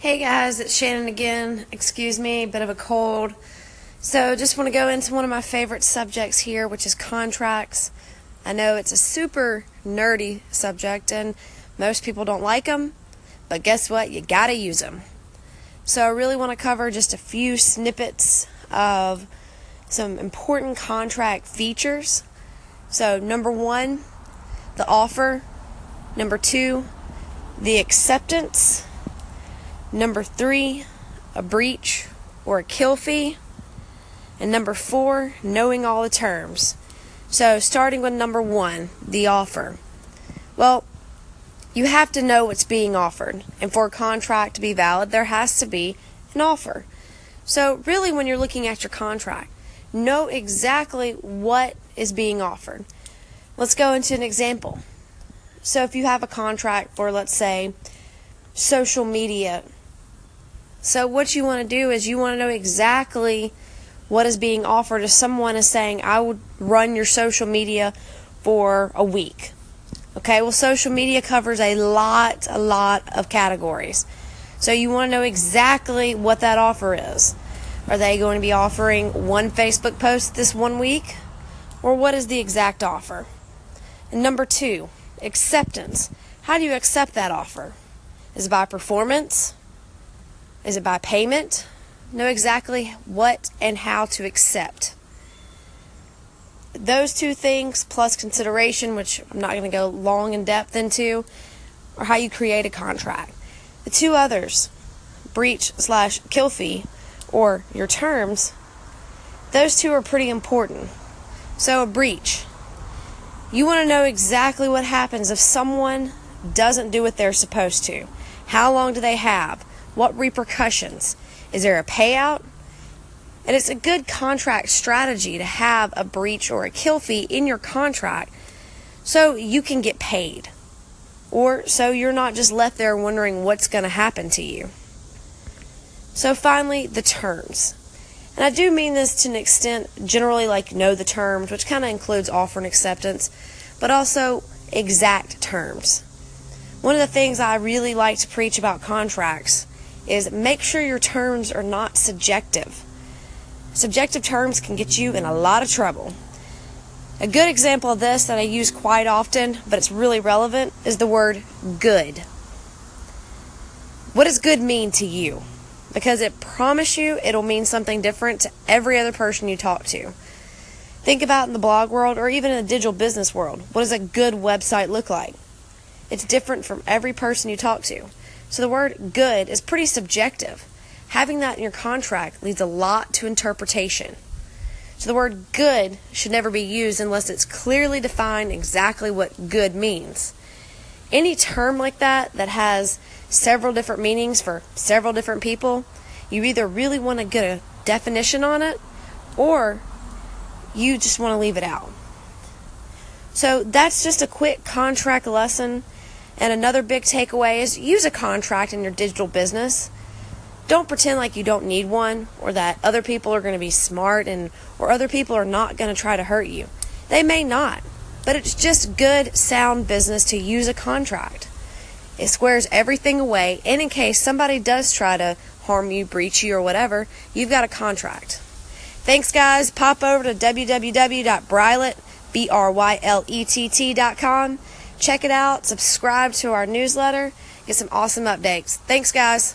Hey guys, it's Shannon again. Excuse me, bit of a cold. So, just want to go into one of my favorite subjects here, which is contracts. I know it's a super nerdy subject and most people don't like them, but guess what? You got to use them. So, I really want to cover just a few snippets of some important contract features. So, number one, the offer. Number two, the acceptance. Number three, a breach or a kill fee. And number four, knowing all the terms. So, starting with number one, the offer. Well, you have to know what's being offered. And for a contract to be valid, there has to be an offer. So, really, when you're looking at your contract, know exactly what is being offered. Let's go into an example. So, if you have a contract for, let's say, social media so, what you want to do is you want to know exactly what is being offered if someone is saying, I would run your social media for a week. Okay, well, social media covers a lot, a lot of categories. So, you want to know exactly what that offer is. Are they going to be offering one Facebook post this one week? Or what is the exact offer? And number two, acceptance. How do you accept that offer? Is it by performance? Is it by payment? Know exactly what and how to accept. Those two things, plus consideration, which I'm not going to go long in depth into, are how you create a contract. The two others, breach slash kill fee, or your terms, those two are pretty important. So, a breach. You want to know exactly what happens if someone doesn't do what they're supposed to. How long do they have? What repercussions? Is there a payout? And it's a good contract strategy to have a breach or a kill fee in your contract so you can get paid. Or so you're not just left there wondering what's going to happen to you. So, finally, the terms. And I do mean this to an extent, generally, like know the terms, which kind of includes offer and acceptance, but also exact terms. One of the things I really like to preach about contracts is make sure your terms are not subjective. Subjective terms can get you in a lot of trouble. A good example of this that I use quite often, but it's really relevant, is the word good. What does good mean to you? Because it promise you it'll mean something different to every other person you talk to. Think about in the blog world or even in the digital business world. What does a good website look like? It's different from every person you talk to. So the word good is pretty subjective. Having that in your contract leads a lot to interpretation. So the word good should never be used unless it's clearly defined exactly what good means. Any term like that that has several different meanings for several different people, you either really want to get a definition on it or you just want to leave it out. So that's just a quick contract lesson and another big takeaway is use a contract in your digital business. Don't pretend like you don't need one or that other people are going to be smart and or other people are not going to try to hurt you. They may not, but it's just good sound business to use a contract. It squares everything away, and in case somebody does try to harm you, breach you, or whatever, you've got a contract. Thanks, guys. Pop over to www.brylett.com Check it out, subscribe to our newsletter, get some awesome updates. Thanks, guys.